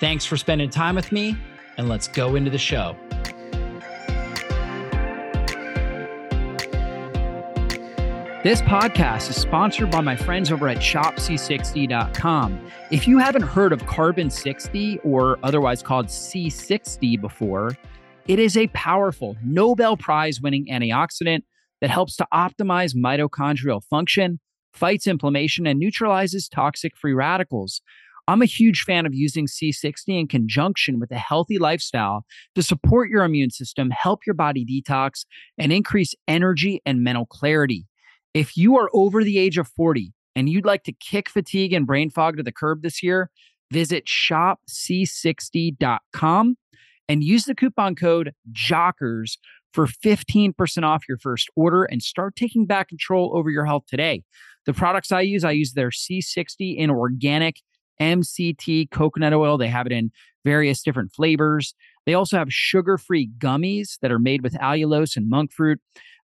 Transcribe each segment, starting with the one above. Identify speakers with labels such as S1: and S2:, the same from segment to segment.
S1: Thanks for spending time with me, and let's go into the show. This podcast is sponsored by my friends over at shopc60.com. If you haven't heard of Carbon 60 or otherwise called C60 before, it is a powerful Nobel Prize winning antioxidant that helps to optimize mitochondrial function, fights inflammation, and neutralizes toxic free radicals. I'm a huge fan of using C60 in conjunction with a healthy lifestyle to support your immune system, help your body detox, and increase energy and mental clarity. If you are over the age of 40 and you'd like to kick fatigue and brain fog to the curb this year, visit shopc60.com and use the coupon code JOCKERS for 15% off your first order and start taking back control over your health today. The products I use, I use their C60 in organic MCT coconut oil. They have it in various different flavors. They also have sugar free gummies that are made with allulose and monk fruit.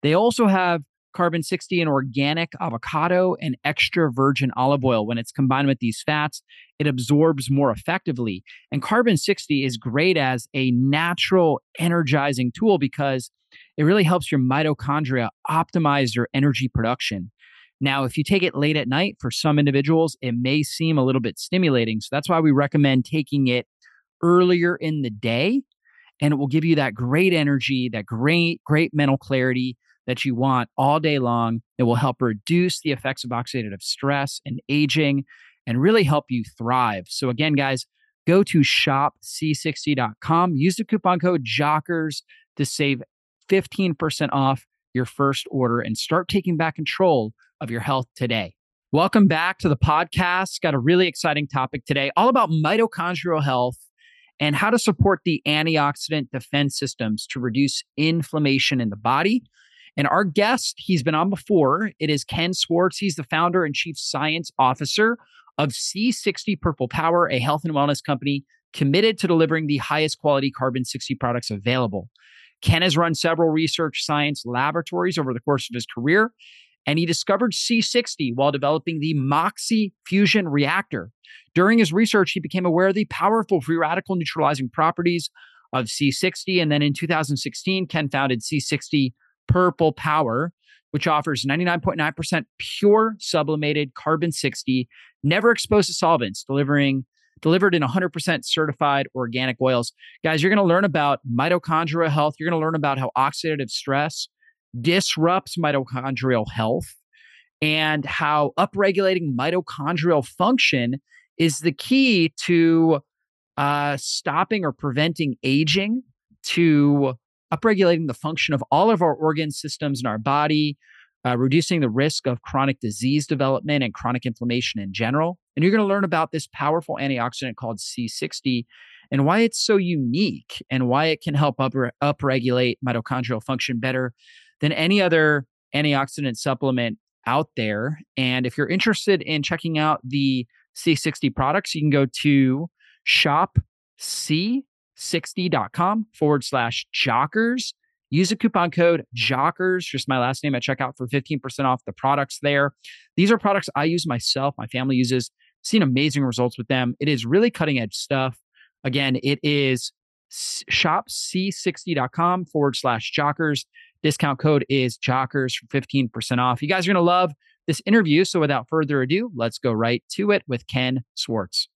S1: They also have carbon 60 and organic avocado and extra virgin olive oil. When it's combined with these fats, it absorbs more effectively. And carbon 60 is great as a natural energizing tool because it really helps your mitochondria optimize your energy production. Now, if you take it late at night, for some individuals, it may seem a little bit stimulating. So that's why we recommend taking it earlier in the day. And it will give you that great energy, that great, great mental clarity that you want all day long. It will help reduce the effects of oxidative stress and aging and really help you thrive. So, again, guys, go to shopc60.com, use the coupon code JOCKERS to save 15% off your first order and start taking back control of your health today. Welcome back to the podcast. Got a really exciting topic today, all about mitochondrial health and how to support the antioxidant defense systems to reduce inflammation in the body. And our guest, he's been on before. It is Ken Swartz. He's the founder and chief science officer of C60 Purple Power, a health and wellness company committed to delivering the highest quality carbon 60 products available. Ken has run several research science laboratories over the course of his career, and he discovered C60 while developing the MOXIE fusion reactor. During his research, he became aware of the powerful free radical neutralizing properties of C60. And then in 2016, Ken founded C60 Purple Power, which offers 99.9% pure sublimated carbon 60, never exposed to solvents, delivering delivered in 100% certified organic oils. Guys, you're going to learn about mitochondrial health. You're going to learn about how oxidative stress disrupts mitochondrial health and how upregulating mitochondrial function is the key to uh, stopping or preventing aging, to upregulating the function of all of our organ systems in our body, uh, reducing the risk of chronic disease development and chronic inflammation in general. And you're going to learn about this powerful antioxidant called C60 and why it's so unique and why it can help up, upregulate mitochondrial function better than any other antioxidant supplement out there. And if you're interested in checking out the C60 products, you can go to shopc60.com forward slash jockers. Use a coupon code JOCKERS, just my last name at checkout for 15% off the products there. These are products I use myself, my family uses, seen amazing results with them. It is really cutting edge stuff. Again, it is shopc60.com forward slash jockers. Discount code is jockers for 15% off. You guys are going to love this interview. So without further ado, let's go right to it with Ken Swartz.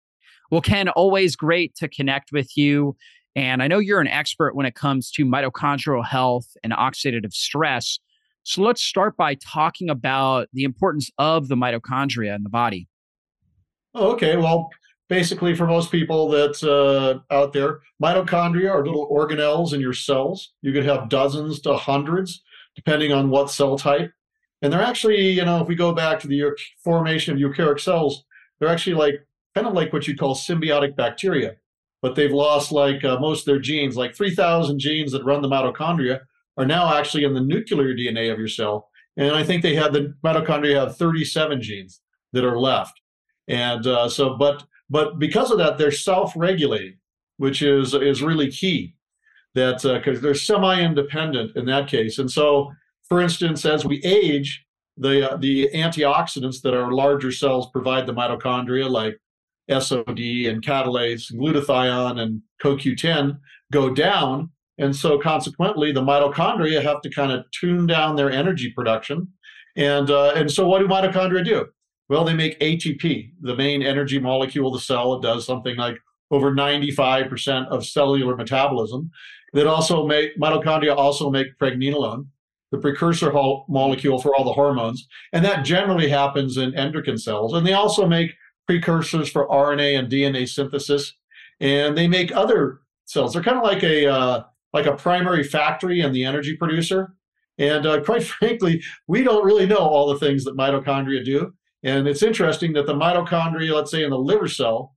S1: Well, Ken, always great to connect with you. And I know you're an expert when it comes to mitochondrial health and oxidative stress. So let's start by talking about the importance of the mitochondria in the body.
S2: Oh, okay. Well, basically for most people that's uh, out there mitochondria are little organelles in your cells you could have dozens to hundreds depending on what cell type and they're actually you know if we go back to the formation of eukaryotic cells they're actually like kind of like what you call symbiotic bacteria but they've lost like uh, most of their genes, like 3,000 genes that run the mitochondria are now actually in the nuclear DNA of your cell. And I think they have the mitochondria have 37 genes that are left. And uh, so, but but because of that, they're self-regulating, which is is really key. That because uh, they're semi-independent in that case. And so, for instance, as we age, the uh, the antioxidants that our larger cells provide the mitochondria, like SOD and catalase, and glutathione and CoQ10, go down. And so, consequently, the mitochondria have to kind of tune down their energy production. And uh, and so, what do mitochondria do? Well, they make ATP, the main energy molecule of the cell. It does something like over 95% of cellular metabolism. That also make mitochondria also make pregnenolone, the precursor molecule for all the hormones, and that generally happens in endocrine cells. And they also make precursors for RNA and DNA synthesis, and they make other cells. They're kind of like a uh, like a primary factory and the energy producer. And uh, quite frankly, we don't really know all the things that mitochondria do. And it's interesting that the mitochondria, let's say in the liver cell,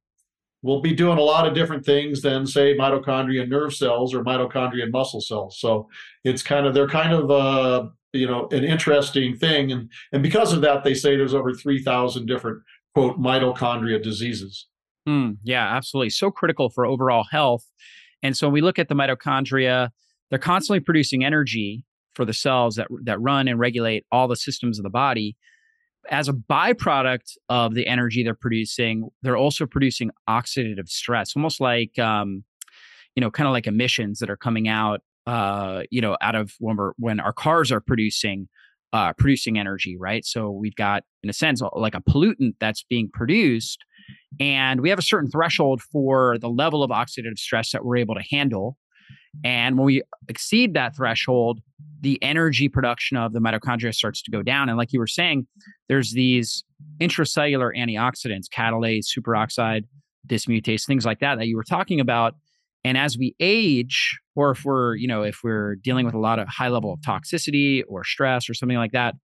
S2: will be doing a lot of different things than say mitochondria in nerve cells or mitochondria in muscle cells. So it's kind of they're kind of uh, you know an interesting thing, and and because of that, they say there's over three thousand different quote mitochondria diseases.
S1: Mm, yeah, absolutely. So critical for overall health. And so when we look at the mitochondria, they're constantly producing energy for the cells that that run and regulate all the systems of the body as a byproduct of the energy they're producing, they're also producing oxidative stress, almost like, um, you know, kind of like emissions that are coming out, uh, you know, out of when we're when our cars are producing uh, producing energy, right? So we've got, in a sense, like a pollutant that's being produced, and we have a certain threshold for the level of oxidative stress that we're able to handle. And when we exceed that threshold, the energy production of the mitochondria starts to go down. And like you were saying, there's these intracellular antioxidants, catalase, superoxide, dismutase, things like that that you were talking about. And as we age, or if we're, you know, if we're dealing with a lot of high level of toxicity or stress or something like that,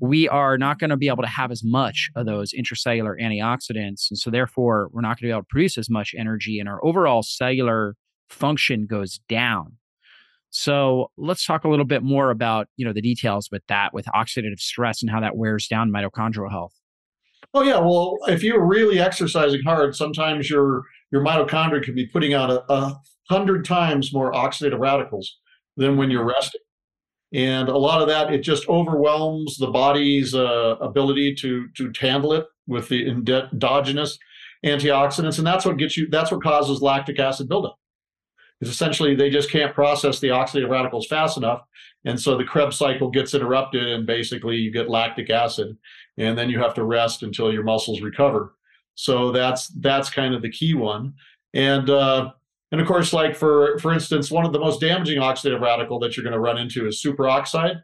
S1: we are not going to be able to have as much of those intracellular antioxidants. And so therefore, we're not going to be able to produce as much energy and our overall cellular function goes down. So let's talk a little bit more about you know the details with that, with oxidative stress and how that wears down mitochondrial health.
S2: Oh yeah, well, if you're really exercising hard, sometimes your your mitochondria can be putting out a, a hundred times more oxidative radicals than when you're resting, and a lot of that it just overwhelms the body's uh, ability to to handle it with the endogenous antioxidants, and that's what gets you. That's what causes lactic acid buildup is essentially they just can't process the oxidative radicals fast enough. And so the Krebs cycle gets interrupted, and basically you get lactic acid, and then you have to rest until your muscles recover. So that's that's kind of the key one. And uh, and of course, like for for instance, one of the most damaging oxidative radical that you're going to run into is superoxide.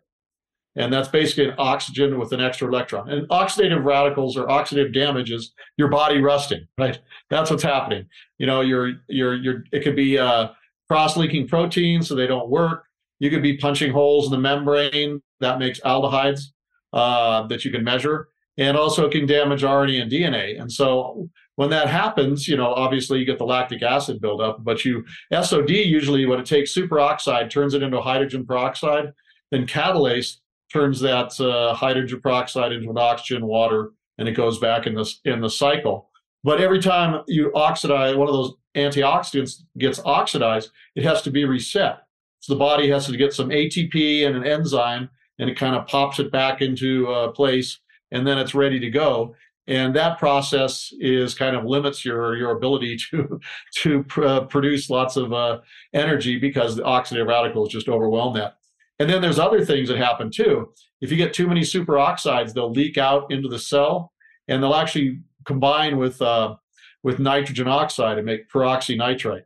S2: And that's basically an oxygen with an extra electron. And oxidative radicals or oxidative damage is your body rusting, right? That's what's happening. You know, you're you're you're it could be uh, cross-linking proteins so they don't work. You could be punching holes in the membrane that makes aldehydes uh, that you can measure, and also it can damage RNA and DNA. And so when that happens, you know, obviously you get the lactic acid buildup, but you SOD usually when it takes superoxide turns it into hydrogen peroxide, then catalase turns that uh, hydrogen peroxide into an oxygen water, and it goes back in the in the cycle. But every time you oxidize one of those antioxidants gets oxidized, it has to be reset. So the body has to get some ATP and an enzyme, and it kind of pops it back into uh, place, and then it's ready to go. And that process is kind of limits your your ability to to pr- uh, produce lots of uh, energy because the oxidative radicals just overwhelm that. And then there's other things that happen too. If you get too many superoxides, they'll leak out into the cell, and they'll actually combine with uh, with nitrogen oxide and make peroxynitrite.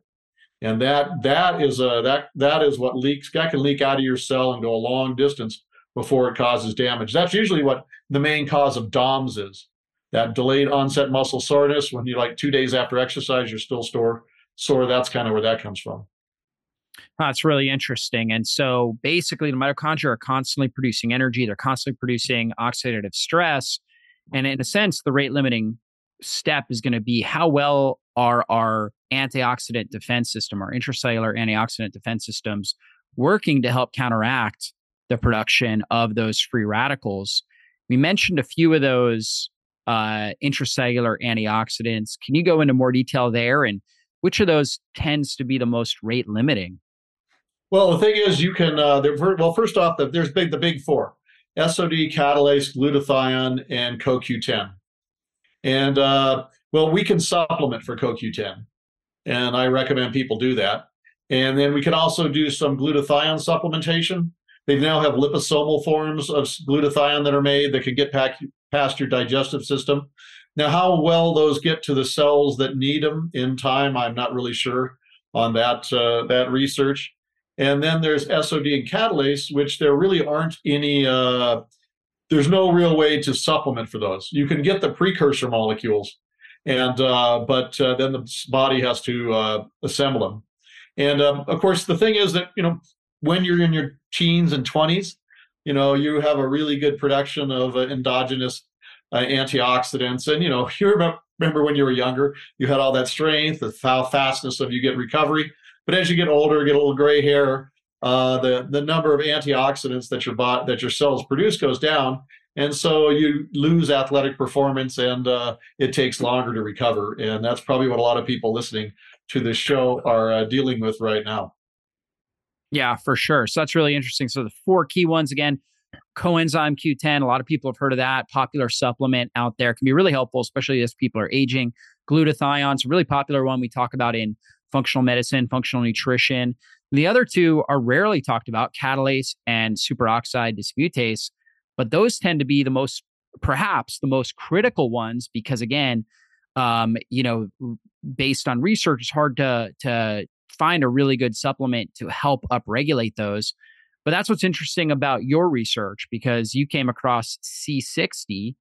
S2: And that that is a that that is what leaks that can leak out of your cell and go a long distance before it causes damage. That's usually what the main cause of DOMS is. That delayed onset muscle soreness when you like two days after exercise, you're still sore sore. That's kind of where that comes from.
S1: That's really interesting. And so basically, the mitochondria are constantly producing energy. They're constantly producing oxidative stress. And in a sense, the rate limiting step is going to be how well are our antioxidant defense system or intracellular antioxidant defense systems working to help counteract the production of those free radicals. We mentioned a few of those uh, intracellular antioxidants. Can you go into more detail there? And which of those tends to be the most rate limiting?
S2: Well, the thing is, you can. Uh, well, first off, there's big the big four: SOD, catalase, glutathione, and CoQ10. And uh, well, we can supplement for CoQ10, and I recommend people do that. And then we can also do some glutathione supplementation. They now have liposomal forms of glutathione that are made that can get past your digestive system. Now, how well those get to the cells that need them in time, I'm not really sure on that uh, that research. And then there's SOD and catalase, which there really aren't any. Uh, there's no real way to supplement for those. You can get the precursor molecules, and uh, but uh, then the body has to uh, assemble them. And um, of course, the thing is that you know when you're in your teens and 20s, you know you have a really good production of uh, endogenous uh, antioxidants, and you know you remember, when you were younger, you had all that strength, the fastness of you get recovery. But as you get older, get a little gray hair, uh, the the number of antioxidants that your bot that your cells produce goes down, and so you lose athletic performance, and uh, it takes longer to recover. And that's probably what a lot of people listening to this show are uh, dealing with right now.
S1: Yeah, for sure. So that's really interesting. So the four key ones again, coenzyme Q10. A lot of people have heard of that popular supplement out there. Can be really helpful, especially as people are aging. Glutathione, it's a really popular one we talk about in functional medicine, functional nutrition. The other two are rarely talked about, catalase and superoxide dismutase, but those tend to be the most, perhaps the most critical ones because again, um, you know, based on research, it's hard to to find a really good supplement to help upregulate those. But that's what's interesting about your research because you came across C60.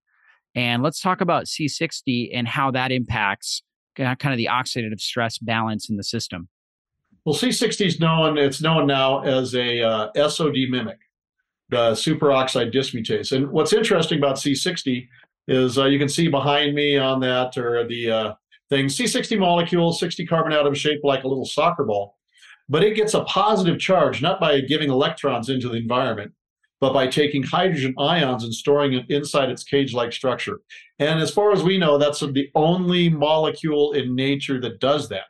S1: And let's talk about C60 and how that impacts kind of the oxidative stress balance in the system.
S2: Well, C60 is known, it's known now as a uh, SOD mimic, the superoxide dismutase. And what's interesting about C60 is uh, you can see behind me on that or the uh, thing, C60 molecule, 60 carbon atom shaped like a little soccer ball. But it gets a positive charge, not by giving electrons into the environment, but by taking hydrogen ions and storing it inside its cage like structure. And as far as we know, that's the only molecule in nature that does that.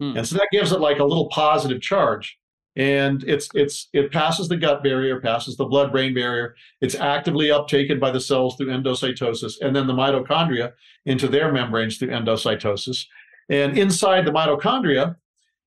S2: Hmm. And so that gives it like a little positive charge. And it's it's it passes the gut barrier, passes the blood-brain barrier. It's actively uptaken by the cells through endocytosis, and then the mitochondria into their membranes through endocytosis. And inside the mitochondria,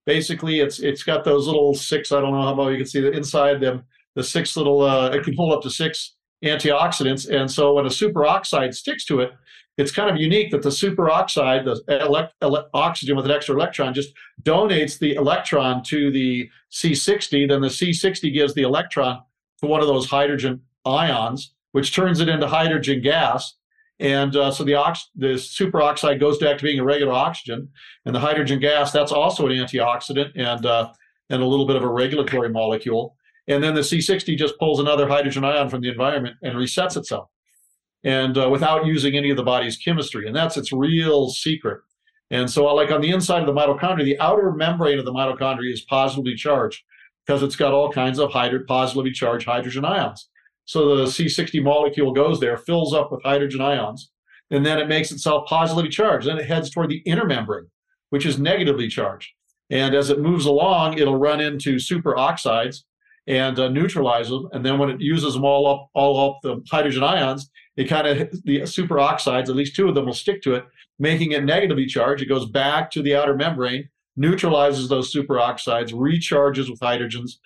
S2: basically, it's it's got those little six. I don't know how well you can see that inside them. The six little uh, it can hold up to six antioxidants, and so when a superoxide sticks to it, it's kind of unique that the superoxide, the elect, ele- oxygen with an extra electron, just donates the electron to the C60. Then the C60 gives the electron to one of those hydrogen ions, which turns it into hydrogen gas. And uh, so the, ox- the superoxide goes back to being a regular oxygen, and the hydrogen gas that's also an antioxidant and uh, and a little bit of a regulatory molecule. And then the C60 just pulls another hydrogen ion from the environment and resets itself and uh, without using any of the body's chemistry. And that's its real secret. And so, like on the inside of the mitochondria, the outer membrane of the mitochondria is positively charged because it's got all kinds of hydro- positively charged hydrogen ions. So the C60 molecule goes there, fills up with hydrogen ions, and then it makes itself positively charged. Then it heads toward the inner membrane, which is negatively charged. And as it moves along, it'll run into superoxides and uh, neutralize them. And then when it uses them all up, all up the hydrogen ions, it kind of the superoxides, at least two of them will stick to it, making it negatively charged. It goes back to the outer membrane, neutralizes those superoxides, recharges with hydrogens,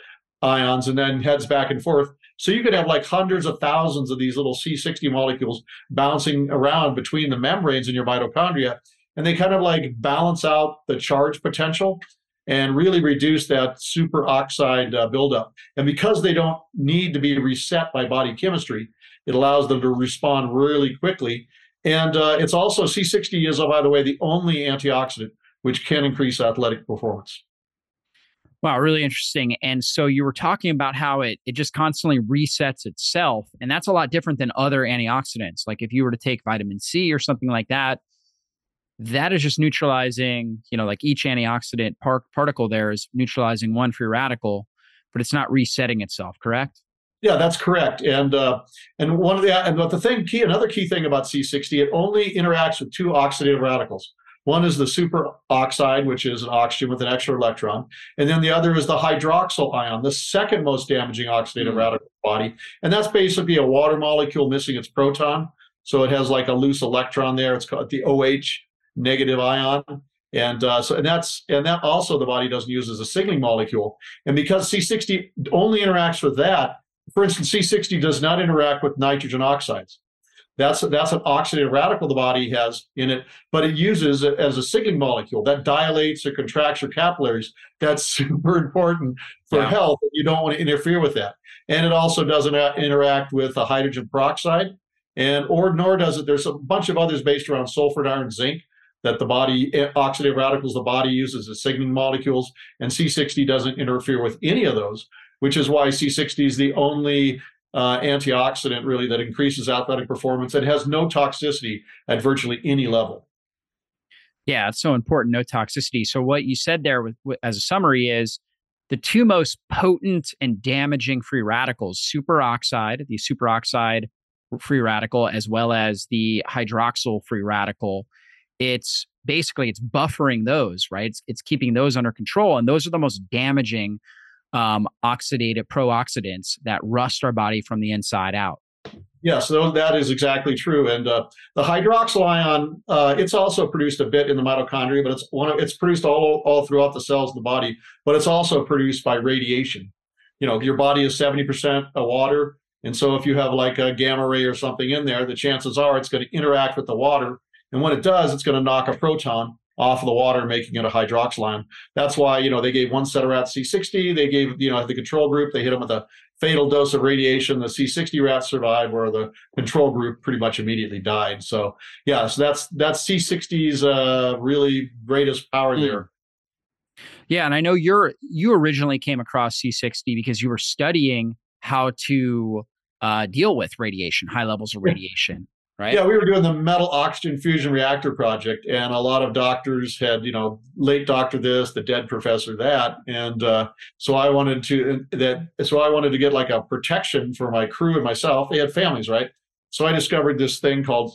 S2: ions, and then heads back and forth. So you could have like hundreds of thousands of these little C60 molecules bouncing around between the membranes in your mitochondria, and they kind of like balance out the charge potential and really reduce that superoxide uh, buildup. And because they don't need to be reset by body chemistry, it allows them to respond really quickly. And uh, it's also C60 is, oh, by the way, the only antioxidant which can increase athletic performance.
S1: Wow, really interesting. And so you were talking about how it it just constantly resets itself, and that's a lot different than other antioxidants. Like if you were to take vitamin C or something like that, that is just neutralizing, you know, like each antioxidant par- particle there is neutralizing one free radical, but it's not resetting itself, correct?
S2: Yeah, that's correct. And uh, and one of the and but the thing key another key thing about C60, it only interacts with two oxidative radicals. One is the superoxide, which is an oxygen with an extra electron, and then the other is the hydroxyl ion, the second most damaging oxidative mm-hmm. radical body, and that's basically a water molecule missing its proton. So it has like a loose electron there. It's called the OH negative ion. And uh, so, and that's and that also the body doesn't use as a signaling molecule. And because C60 only interacts with that, for instance, C60 does not interact with nitrogen oxides. That's that's an oxidative radical the body has in it, but it uses it as a signaling molecule that dilates or contracts your capillaries. That's super important for yeah. health. You don't want to interfere with that. And it also doesn't interact with a hydrogen peroxide, and or nor does it. There's a bunch of others based around sulfur, iron, zinc that the body eh, oxidative radicals the body uses as signaling molecules, and C60 doesn't interfere with any of those, which is why C60 is the only uh, antioxidant really that increases athletic performance and has no toxicity at virtually any level.
S1: Yeah, it's so important. No toxicity. So what you said there with, with, as a summary is the two most potent and damaging free radicals: superoxide, the superoxide free radical, as well as the hydroxyl free radical it's basically it's buffering those right? It's, it's keeping those under control and those are the most damaging um, oxidative pro-oxidants that rust our body from the inside out.
S2: Yes so that is exactly true and uh, the hydroxyl ion uh, it's also produced a bit in the mitochondria but it's one of it's produced all all throughout the cells of the body but it's also produced by radiation. You know your body is 70% of water and so if you have like a gamma ray or something in there the chances are it's going to interact with the water and when it does, it's going to knock a proton off of the water, making it a hydroxyl ion. That's why, you know, they gave one set of rats C60. They gave, you know, the control group, they hit them with a fatal dose of radiation. The C60 rats survived, where the control group pretty much immediately died. So, yeah, so that's that's C60's uh, really greatest power mm. there.
S1: Yeah, and I know you're you originally came across C60 because you were studying how to uh, deal with radiation, high levels of radiation right?
S2: Yeah, we were doing the metal oxygen fusion reactor project, and a lot of doctors had, you know, late doctor this, the dead professor that, and uh, so I wanted to that. So I wanted to get like a protection for my crew and myself. They had families, right? So I discovered this thing called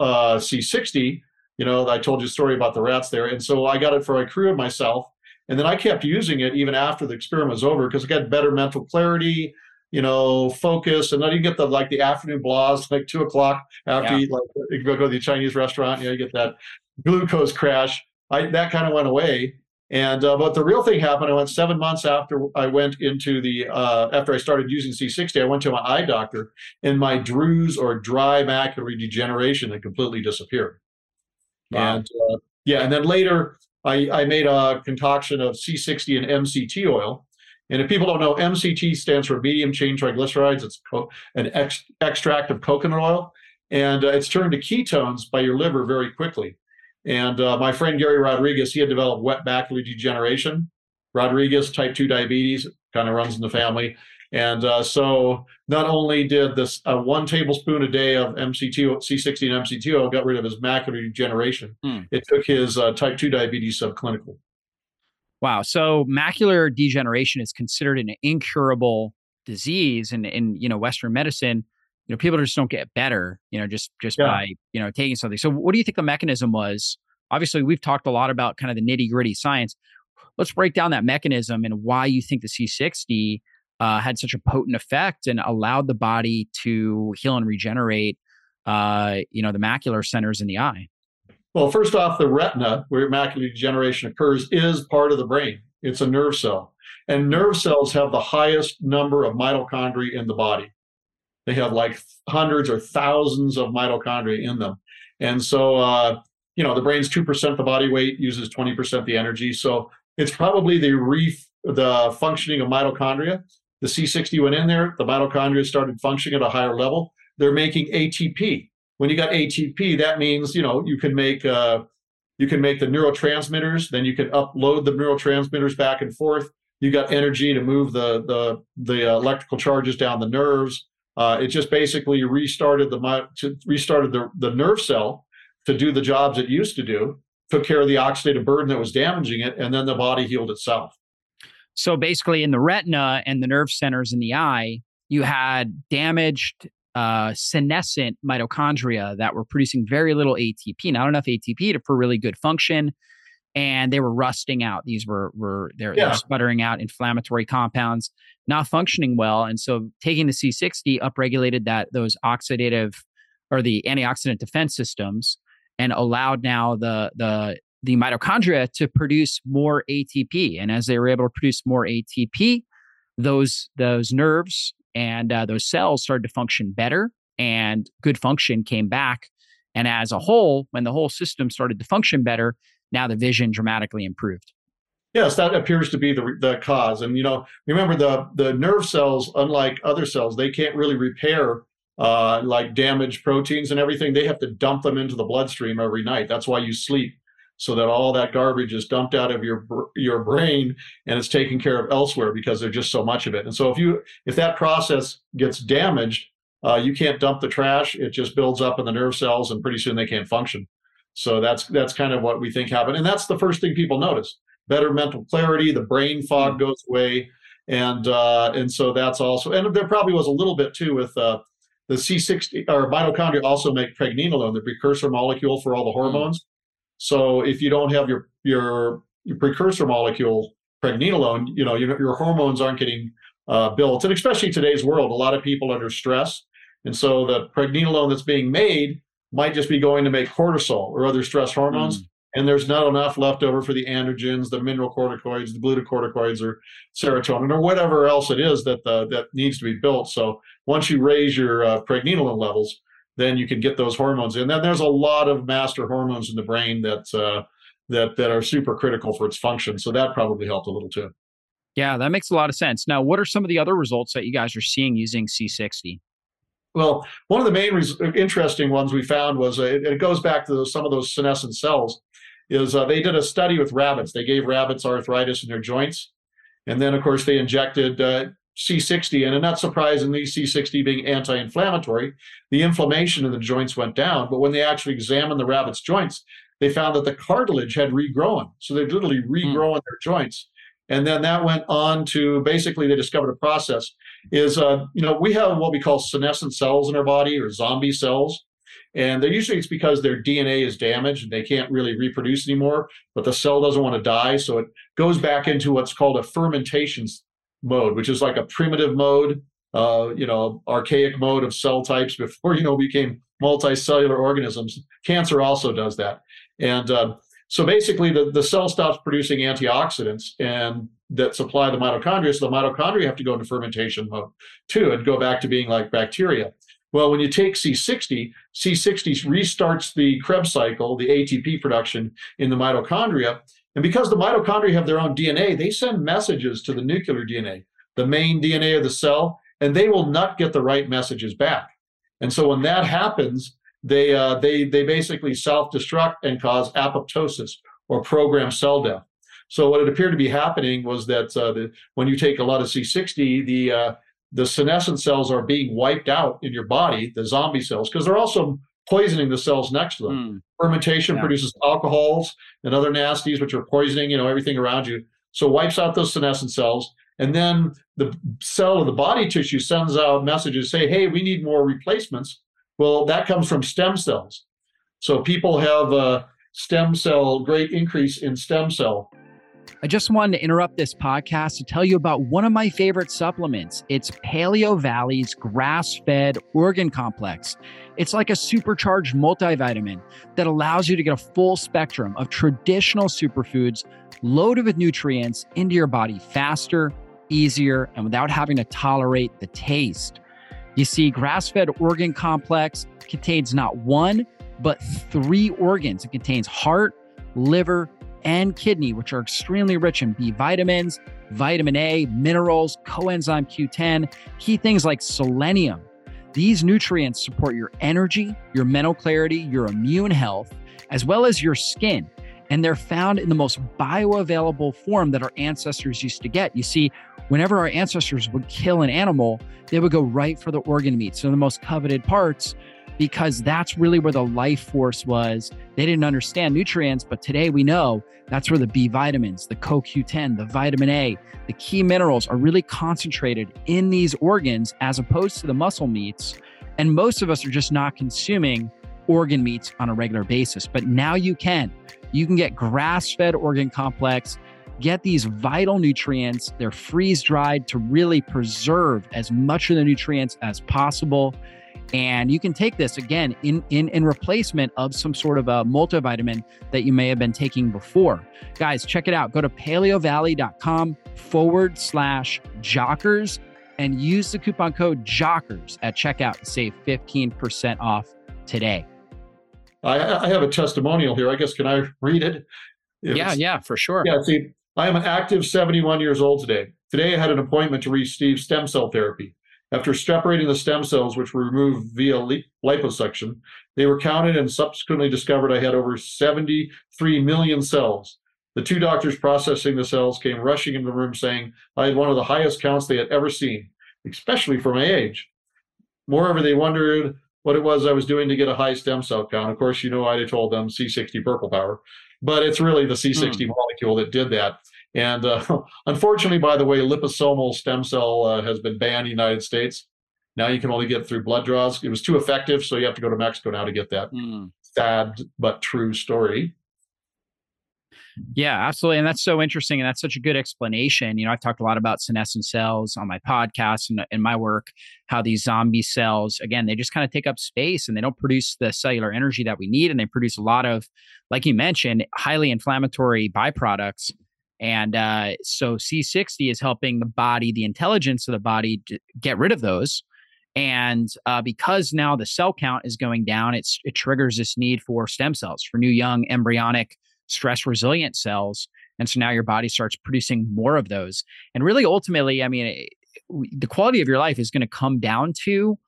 S2: uh, C60. You know, I told you a story about the rats there, and so I got it for my crew and myself. And then I kept using it even after the experiment was over because I got better mental clarity you know, focus, and then you get the like the afternoon blahs, like two o'clock after yeah. you like you go to the Chinese restaurant, you know, you get that glucose crash. I that kind of went away. And uh, but the real thing happened. I went seven months after I went into the uh, after I started using C60. I went to my eye doctor, and my drusen or dry macular degeneration had completely disappeared. Wow. And uh, yeah, and then later I, I made a concoction of C60 and MCT oil, and if people don't know, MCT stands for medium chain triglycerides. It's co- an ex- extract of coconut oil, and uh, it's turned to ketones by your liver very quickly. And uh, my friend Gary Rodriguez, he had developed wet macular degeneration. Rodriguez, type 2 diabetes, kind of runs in the family. And uh, so not only did this uh, one tablespoon a day of MCT, C60 and MCT oil got rid of his macular degeneration, mm. it took his uh, type 2 diabetes subclinical.
S1: Wow. So macular degeneration is considered an incurable disease and in, you know, Western medicine, you know, people just don't get better, you know, just just yeah. by, you know, taking something. So what do you think the mechanism was? Obviously, we've talked a lot about kind of the nitty-gritty science. Let's break down that mechanism and why you think the C60 uh, had such a potent effect and allowed the body to heal and regenerate uh, you know, the macular centers in the eye.
S2: Well, first off, the retina, where macular degeneration occurs, is part of the brain. It's a nerve cell. And nerve cells have the highest number of mitochondria in the body. They have like hundreds or thousands of mitochondria in them. And so, uh, you know, the brain's 2% the body weight, uses 20% the energy. So it's probably the reef, the functioning of mitochondria. The C60 went in there, the mitochondria started functioning at a higher level. They're making ATP, when you got ATP, that means you know you can make uh, you can make the neurotransmitters. Then you can upload the neurotransmitters back and forth. You got energy to move the the the electrical charges down the nerves. Uh, it just basically restarted the restarted the, the nerve cell to do the jobs it used to do, took care of the oxidative burden that was damaging it, and then the body healed itself.
S1: So basically, in the retina and the nerve centers in the eye, you had damaged uh, senescent mitochondria that were producing very little ATP, not enough ATP to, for really good function, and they were rusting out. These were were they're, yeah. they're sputtering out inflammatory compounds, not functioning well, and so taking the C60 upregulated that those oxidative or the antioxidant defense systems and allowed now the the the mitochondria to produce more ATP. And as they were able to produce more ATP, those those nerves and uh, those cells started to function better, and good function came back. And as a whole, when the whole system started to function better, now the vision dramatically improved.
S2: Yes, that appears to be the the cause. And you know, remember the the nerve cells, unlike other cells, they can't really repair uh, like damaged proteins and everything. They have to dump them into the bloodstream every night. That's why you sleep so that all that garbage is dumped out of your your brain and it's taken care of elsewhere because there's just so much of it. And so if you if that process gets damaged, uh, you can't dump the trash. It just builds up in the nerve cells, and pretty soon they can't function. So that's that's kind of what we think happened, and that's the first thing people notice: better mental clarity, the brain fog mm-hmm. goes away, and uh, and so that's also. And there probably was a little bit too with uh, the C60 or mitochondria also make pregnenolone, the precursor molecule for all the mm-hmm. hormones. So if you don't have your your, your precursor molecule pregnenolone, you know your, your hormones aren't getting uh, built, and especially today's world, a lot of people are under stress, and so the pregnenolone that's being made might just be going to make cortisol or other stress hormones. Mm. And there's not enough left over for the androgens, the mineral corticoids, the glucocorticoids, or serotonin, or whatever else it is that the, that needs to be built. So once you raise your uh, pregnenolone levels, then you can get those hormones in. Then there's a lot of master hormones in the brain that uh, that that are super critical for its function. So that probably helped a little too.
S1: Yeah, that makes a lot of sense. Now, what are some of the other results that you guys are seeing using C60?
S2: Well, one of the main res- interesting ones we found was uh, it, it, goes back to those, some of those senescent cells. Is uh, they did a study with rabbits. They gave rabbits arthritis in their joints, and then of course they injected uh, C60 in, and not surprisingly, C60 being anti inflammatory, the inflammation in the joints went down. But when they actually examined the rabbit's joints, they found that the cartilage had regrown. So they'd literally hmm. regrown mm. their joints. And then that went on to basically, they discovered a process is, uh, you know, we have what we call senescent cells in our body or zombie cells. And they're usually it's because their DNA is damaged and they can't really reproduce anymore, but the cell doesn't want to die. So it goes back into what's called a fermentation mode, which is like a primitive mode, uh, you know, archaic mode of cell types before, you know, became multicellular organisms. Cancer also does that. And uh, so basically the, the cell stops producing antioxidants and that supply the mitochondria. So the mitochondria have to go into fermentation mode too and go back to being like bacteria. Well, when you take C60, C60 restarts the Krebs cycle, the ATP production in the mitochondria, and because the mitochondria have their own DNA, they send messages to the nuclear DNA, the main DNA of the cell, and they will not get the right messages back. And so when that happens, they uh, they they basically self-destruct and cause apoptosis or programmed cell death. So what it appeared to be happening was that uh, the, when you take a lot of C60, the uh, the senescent cells are being wiped out in your body, the zombie cells, because they're also poisoning the cells next to them. Mm. Fermentation yeah. produces alcohols and other nasties, which are poisoning, you know, everything around you. So wipes out those senescent cells. And then the cell of the body tissue sends out messages, say, hey, we need more replacements. Well, that comes from stem cells. So people have a stem cell, great increase in stem cell
S1: I just wanted to interrupt this podcast to tell you about one of my favorite supplements. It's Paleovalley's grass fed organ complex. It's like a supercharged multivitamin that allows you to get a full spectrum of traditional superfoods loaded with nutrients into your body faster, easier, and without having to tolerate the taste. You see, grass fed organ complex contains not one, but three organs. It contains heart, liver, and kidney, which are extremely rich in B vitamins, vitamin A, minerals, coenzyme Q10, key things like selenium. These nutrients support your energy, your mental clarity, your immune health, as well as your skin. And they're found in the most bioavailable form that our ancestors used to get. You see, whenever our ancestors would kill an animal, they would go right for the organ meat, so the most coveted parts because that's really where the life force was. They didn't understand nutrients, but today we know that's where the B vitamins, the CoQ10, the vitamin A, the key minerals are really concentrated in these organs as opposed to the muscle meats. And most of us are just not consuming organ meats on a regular basis. But now you can. You can get grass fed organ complex, get these vital nutrients. They're freeze dried to really preserve as much of the nutrients as possible. And you can take this again in, in, in replacement of some sort of a multivitamin that you may have been taking before. Guys, check it out. Go to paleovalley.com forward slash jockers and use the coupon code jockers at checkout to save 15% off today.
S2: I, I have a testimonial here. I guess, can I read it?
S1: it yeah, yeah, for sure.
S2: Yeah, see, I am an active 71 years old today. Today I had an appointment to receive stem cell therapy. After separating the stem cells, which were removed via liposuction, they were counted and subsequently discovered I had over 73 million cells. The two doctors processing the cells came rushing into the room saying I had one of the highest counts they had ever seen, especially for my age. Moreover, they wondered what it was I was doing to get a high stem cell count. Of course, you know, I'd have told them C60 purple power, but it's really the C60 hmm. molecule that did that. And uh, unfortunately, by the way, liposomal stem cell uh, has been banned in the United States. Now you can only get through blood draws. It was too effective, so you have to go to Mexico now to get that. Mm. Sad but true story.
S1: Yeah, absolutely. And that's so interesting. And that's such a good explanation. You know, I've talked a lot about senescent cells on my podcast and in my work, how these zombie cells, again, they just kind of take up space and they don't produce the cellular energy that we need. And they produce a lot of, like you mentioned, highly inflammatory byproducts. And uh, so C60 is helping the body, the intelligence of the body, get rid of those. And uh, because now the cell count is going down, it triggers this need for stem cells, for new young embryonic stress resilient cells. And so now your body starts producing more of those. And really, ultimately, I mean, it, the quality of your life is going to come down to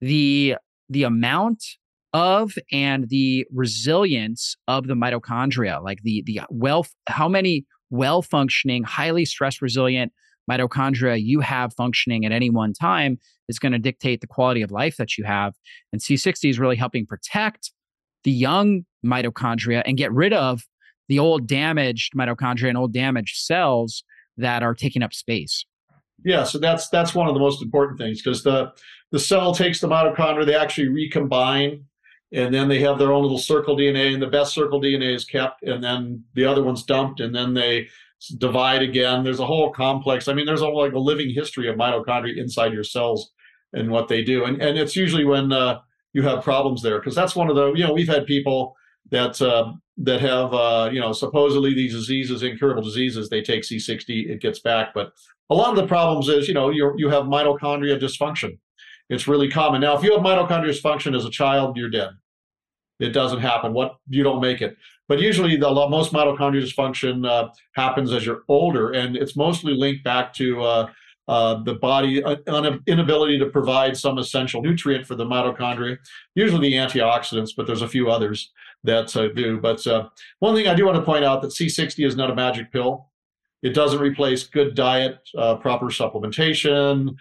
S1: the the amount of and the resilience of the mitochondria like the the well how many well functioning highly stress resilient mitochondria you have functioning at any one time is going to dictate the quality of life that you have and c60 is really helping protect the young mitochondria and get rid of the old damaged mitochondria and old damaged cells that are taking up space.
S2: Yeah, so that's that's one of the most important things because the the cell takes the mitochondria, they actually recombine, and then they have their own little circle DNA, and the best circle DNA is kept, and then the other one's dumped, and then they divide again. There's a whole complex. I mean, there's a, like a living history of mitochondria inside your cells and what they do, and and it's usually when uh, you have problems there because that's one of the you know we've had people that uh, that have uh, you know supposedly these diseases, incurable diseases. They take C60, it gets back, but a lot of the problems is you know you you have mitochondria dysfunction. It's really common now. If you have mitochondrial dysfunction as a child, you're dead. It doesn't happen. What you don't make it. But usually, the most mitochondrial dysfunction uh, happens as you're older, and it's mostly linked back to uh, uh, the body uh, inability to provide some essential nutrient for the mitochondria, usually the antioxidants, but there's a few others that uh, do. But uh, one thing I do want to point out that C60 is not a magic pill. It doesn't replace good diet, proper supplementation,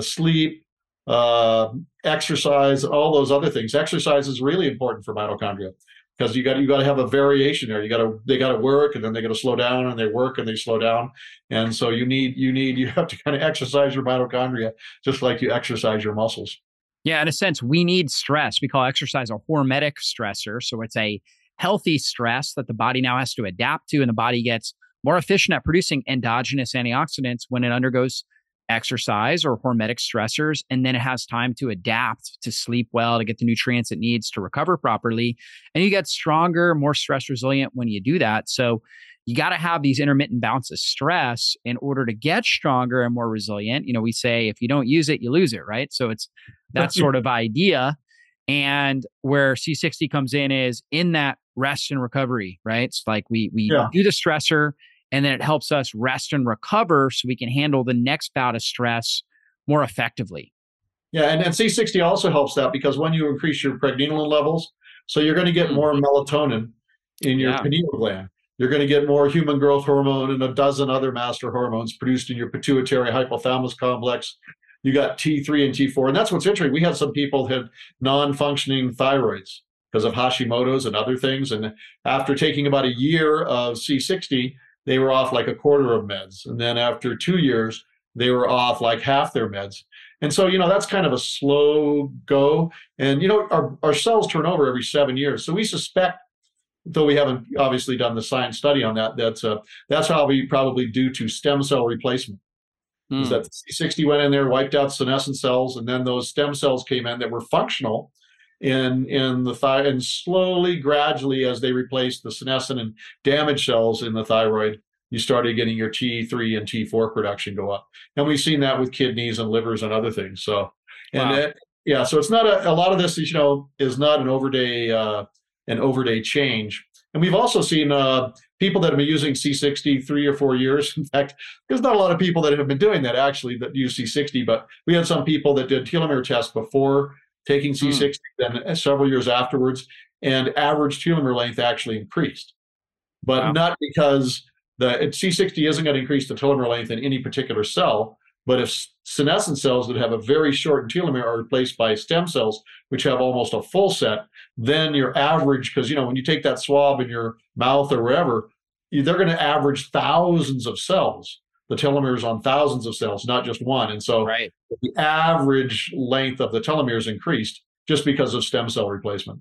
S2: sleep, uh, exercise, all those other things. Exercise is really important for mitochondria because you got you got to have a variation there. You got to they got to work and then they got to slow down and they work and they slow down. And so you need you need you have to kind of exercise your mitochondria just like you exercise your muscles.
S1: Yeah, in a sense, we need stress. We call exercise a hormetic stressor. So it's a healthy stress that the body now has to adapt to, and the body gets more efficient at producing endogenous antioxidants when it undergoes exercise or hormetic stressors. And then it has time to adapt to sleep well, to get the nutrients it needs to recover properly. And you get stronger, more stress resilient when you do that. So you got to have these intermittent bouts of stress in order to get stronger and more resilient. You know, we say if you don't use it, you lose it, right? So it's that sort of idea. And where C60 comes in is in that rest and recovery, right? It's like we we yeah. do the stressor and then it helps us rest and recover so we can handle the next bout of stress more effectively.
S2: Yeah, and, and C60 also helps that because when you increase your pregnenolone levels, so you're going to get mm. more melatonin in your yeah. pineal gland. You're going to get more human growth hormone and a dozen other master hormones produced in your pituitary hypothalamus complex. you got T3 and T4. And that's what's interesting. We had some people had non-functioning thyroids because of Hashimoto's and other things. And after taking about a year of C60, they were off like a quarter of meds. And then after two years, they were off like half their meds. And so, you know, that's kind of a slow go. And, you know, our, our cells turn over every seven years. So we suspect, though we haven't obviously done the science study on that, that's, uh, that's probably probably due to stem cell replacement. Mm. Is that C60 went in there, wiped out senescent cells, and then those stem cells came in that were functional in in the thyroid, and slowly, gradually, as they replaced the senescent and damaged cells in the thyroid, you started getting your T3 and T4 production go up. And we've seen that with kidneys and livers and other things. So, and wow. it, yeah, so it's not a, a lot of this, is, you know, is not an overday, uh, an overday change. And we've also seen uh, people that have been using C60 three or four years. In fact, there's not a lot of people that have been doing that actually that use C60, but we had some people that did telomere tests before taking C60, mm. then several years afterwards, and average telomere length actually increased. But wow. not because the C60 isn't going to increase the telomere length in any particular cell, but if senescent cells that have a very short telomere are replaced by stem cells, which have almost a full set, then your average, because you know when you take that swab in your mouth or wherever, they're going to average thousands of cells. The telomeres on thousands of cells, not just one. And so
S1: right.
S2: the average length of the telomeres increased just because of stem cell replacement.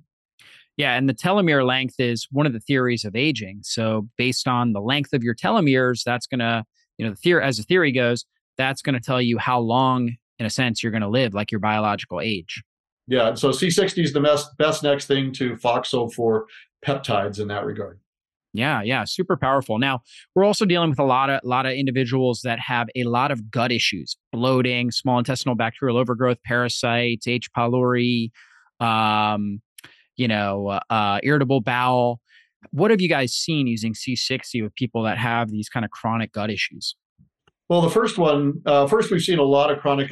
S1: Yeah, and the telomere length is one of the theories of aging. So based on the length of your telomeres, that's going to, you know, the theory as the theory goes, that's going to tell you how long in a sense you're going to live like your biological age.
S2: Yeah, so C60 is the best best next thing to FOXO4 peptides in that regard.
S1: Yeah, yeah, super powerful. Now, we're also dealing with a lot of a lot of individuals that have a lot of gut issues, bloating, small intestinal bacterial overgrowth, parasites, H. pylori, um, you know, uh, uh, irritable bowel. What have you guys seen using C60 with people that have these kind of chronic gut issues?
S2: Well, the first one, uh, first we've seen a lot of chronic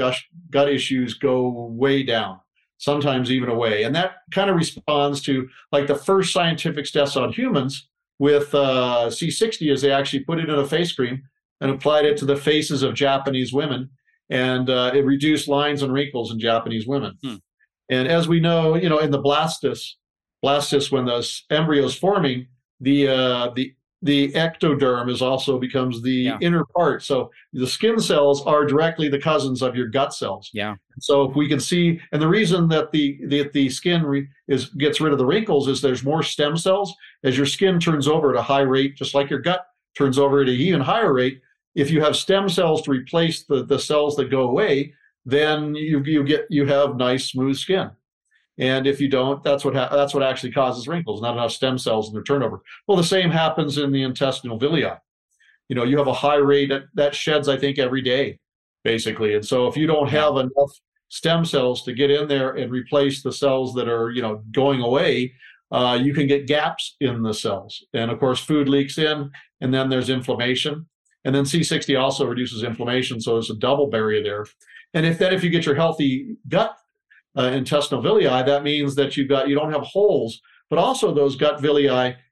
S2: gut issues go way down, sometimes even away, and that kind of responds to like the first scientific tests on humans with uh, C60 is they actually put it in a face cream and applied it to the faces of Japanese women, and uh, it reduced lines and wrinkles in Japanese women. Hmm. And as we know, you know, in the blastus, blastus, when those embryos forming, the uh, the the ectoderm is also becomes the yeah. inner part. So the skin cells are directly the cousins of your gut cells.
S1: Yeah.
S2: So if we can see, and the reason that the the, the skin re, is gets rid of the wrinkles is there's more stem cells as your skin turns over at a high rate, just like your gut turns over at an even higher rate. If you have stem cells to replace the the cells that go away, then you you get you have nice smooth skin. And if you don't, that's what ha- that's what actually causes wrinkles. Not enough stem cells in their turnover. Well, the same happens in the intestinal villi. You know, you have a high rate that, that sheds, I think, every day, basically. And so if you don't have enough stem cells to get in there and replace the cells that are, you know, going away, uh, you can get gaps in the cells. And of course, food leaks in, and then there's inflammation. And then C60 also reduces inflammation, so there's a double barrier there. And if then if you get your healthy gut uh, intestinal villi, that means that you've got you don't have holes, but also those gut villi,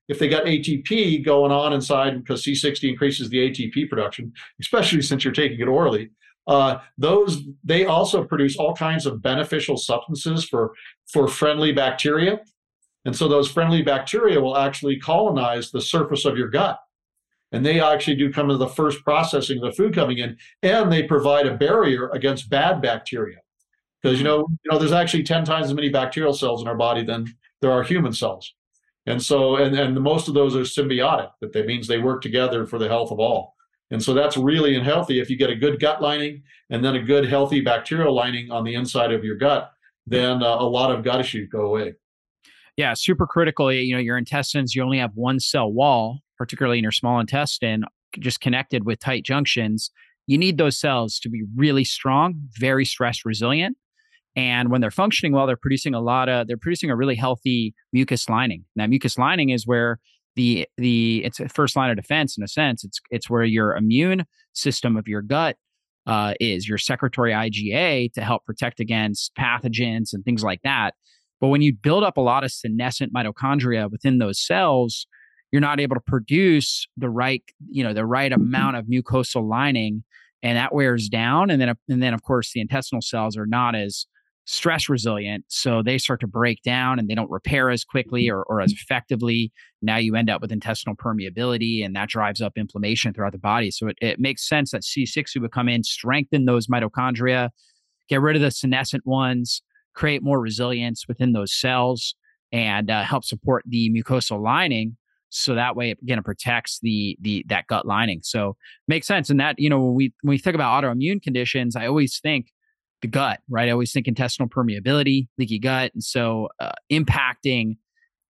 S2: if they got ATP going on inside, because C60 increases the ATP production, especially since you're taking it orally. Uh, those they also produce all kinds of beneficial substances for for friendly bacteria, and so those friendly bacteria will actually colonize the surface of your gut. And they actually do come to the first processing of the food coming in and they provide a barrier against bad bacteria because you know you know there's actually 10 times as many bacterial cells in our body than there are human cells. And so and and most of those are symbiotic that that means they work together for the health of all. And so that's really unhealthy if you get a good gut lining and then a good healthy bacterial lining on the inside of your gut then uh, a lot of gut issues go away.
S1: Yeah super critical you know your intestines you only have one cell wall particularly in your small intestine, just connected with tight junctions, you need those cells to be really strong, very stress resilient. And when they're functioning well, they're producing a lot of, they're producing a really healthy mucus lining. Now, mucus lining is where the, the, it's a first line of defense in a sense. It's, it's where your immune system of your gut uh, is, your secretory IgA to help protect against pathogens and things like that. But when you build up a lot of senescent mitochondria within those cells, you're not able to produce the right, you know, the right amount of mucosal lining and that wears down. And then, and then of course, the intestinal cells are not as stress resilient. So they start to break down and they don't repair as quickly or, or as effectively. Now you end up with intestinal permeability and that drives up inflammation throughout the body. So it, it makes sense that C60 would come in, strengthen those mitochondria, get rid of the senescent ones, create more resilience within those cells, and uh, help support the mucosal lining so that way again it protects the the that gut lining so makes sense and that you know when we when we think about autoimmune conditions i always think the gut right? I always think intestinal permeability leaky gut and so uh, impacting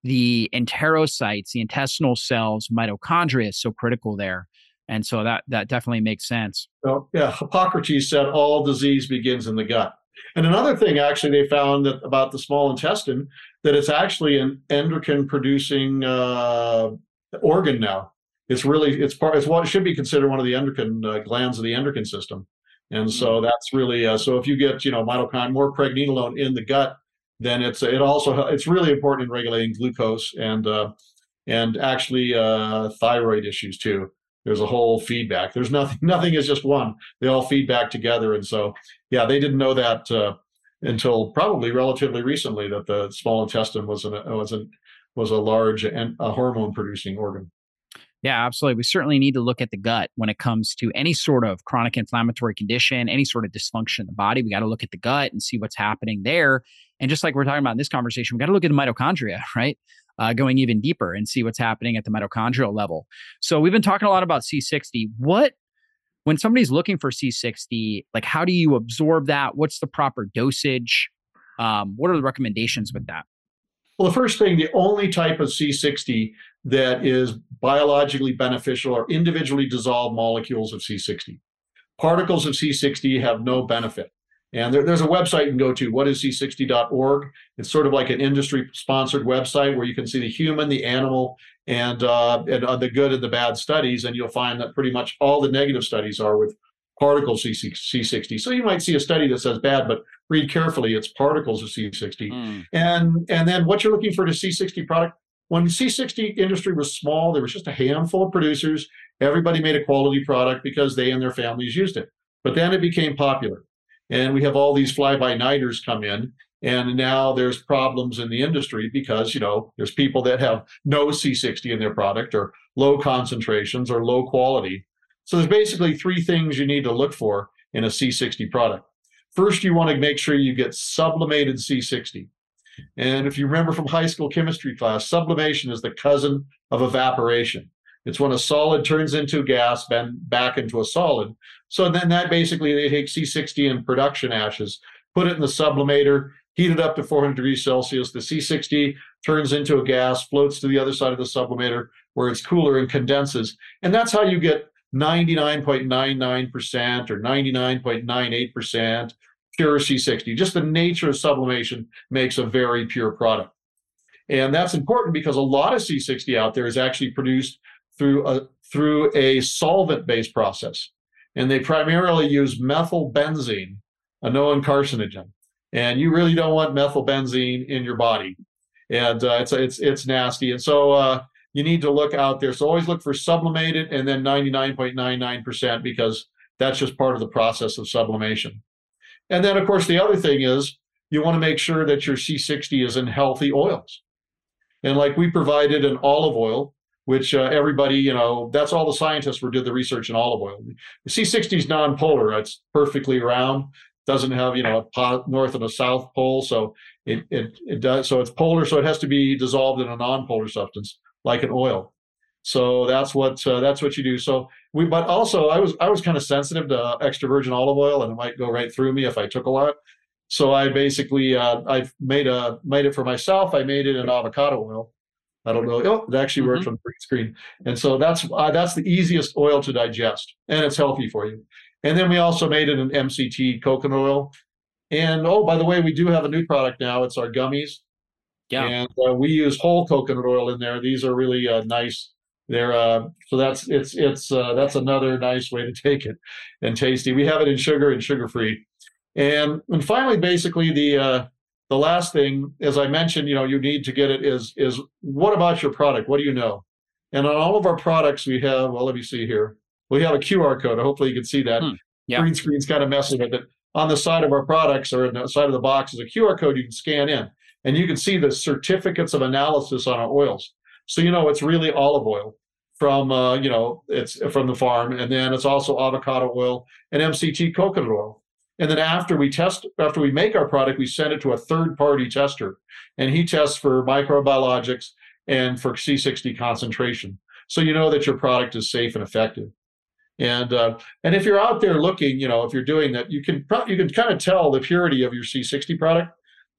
S1: the enterocytes the intestinal cells mitochondria is so critical there and so that that definitely makes sense.
S2: Well yeah hippocrates said all disease begins in the gut. And another thing actually they found that about the small intestine that it's actually an endocrine producing uh, organ now. It's really it's part it's what should be considered one of the endocrine uh, glands of the endocrine system, and so mm-hmm. that's really uh, so if you get you know mitochondria more pregnenolone in the gut, then it's it also it's really important in regulating glucose and uh, and actually uh, thyroid issues too. There's a whole feedback. There's nothing nothing is just one. They all feed back together, and so yeah, they didn't know that uh, until probably relatively recently that the small intestine was an was an was a large and a hormone producing organ.
S1: Yeah, absolutely. We certainly need to look at the gut when it comes to any sort of chronic inflammatory condition, any sort of dysfunction in the body. We got to look at the gut and see what's happening there. And just like we're talking about in this conversation, we got to look at the mitochondria, right? Uh, going even deeper and see what's happening at the mitochondrial level. So we've been talking a lot about C60. What when somebody's looking for C60, like how do you absorb that? What's the proper dosage? Um, what are the recommendations with that?
S2: Well, the first thing, the only type of C60 that is biologically beneficial are individually dissolved molecules of C60. Particles of C60 have no benefit. And there, there's a website you can go to, whatisc60.org. It's sort of like an industry sponsored website where you can see the human, the animal, and, uh, and uh, the good and the bad studies. And you'll find that pretty much all the negative studies are with particle C60. So you might see a study that says bad, but read carefully, it's particles of C60. Mm. And, and then what you're looking for to C60 product, when C60 industry was small, there was just a handful of producers. Everybody made a quality product because they and their families used it. But then it became popular and we have all these fly-by-nighters come in and now there's problems in the industry because you know there's people that have no c60 in their product or low concentrations or low quality so there's basically three things you need to look for in a c60 product first you want to make sure you get sublimated c60 and if you remember from high school chemistry class sublimation is the cousin of evaporation it's when a solid turns into gas, then back into a solid. So then that basically they take C60 and production ashes, put it in the sublimator, heat it up to 400 degrees Celsius. The C60 turns into a gas, floats to the other side of the sublimator where it's cooler and condenses. And that's how you get 99.99% or 99.98% pure C60. Just the nature of sublimation makes a very pure product. And that's important because a lot of C60 out there is actually produced through a through a solvent-based process, and they primarily use methylbenzene, a known carcinogen. And you really don't want methylbenzene in your body, and uh, it's it's it's nasty. And so uh, you need to look out there. So always look for sublimated and then 99.99% because that's just part of the process of sublimation. And then, of course, the other thing is you want to make sure that your C60 is in healthy oils. And like we provided an olive oil which uh, everybody, you know, that's all the scientists who did the research in olive oil. The C60 is non-polar; it's perfectly round, doesn't have you know a north and a south pole, so it it it does. So it's polar, so it has to be dissolved in a non-polar substance like an oil. So that's what uh, that's what you do. So we, but also I was I was kind of sensitive to extra virgin olive oil, and it might go right through me if I took a lot. So I basically uh, I've made a made it for myself. I made it in avocado oil I don't know. Oh, it actually works mm-hmm. on the green screen. And so that's uh, that's the easiest oil to digest, and it's healthy for you. And then we also made it in MCT coconut oil. And oh, by the way, we do have a new product now. It's our gummies. Yeah. And uh, we use whole coconut oil in there. These are really uh, nice. They're uh, so that's it's it's uh, that's another nice way to take it and tasty. We have it in sugar and sugar free. And and finally, basically the uh, the last thing, as I mentioned, you know, you need to get it is is what about your product? What do you know? And on all of our products, we have. Well, let me see here. We have a QR code. Hopefully, you can see that. Hmm.
S1: Yeah.
S2: green screen's kind of messing with it. On the side of our products or on the side of the box is a QR code you can scan in, and you can see the certificates of analysis on our oils. So you know it's really olive oil from uh, you know it's from the farm, and then it's also avocado oil and MCT coconut oil. And then after we test, after we make our product, we send it to a third party tester, and he tests for microbiologics and for C60 concentration. So you know that your product is safe and effective. And uh, and if you're out there looking, you know, if you're doing that, you can pro- you can kind of tell the purity of your C60 product.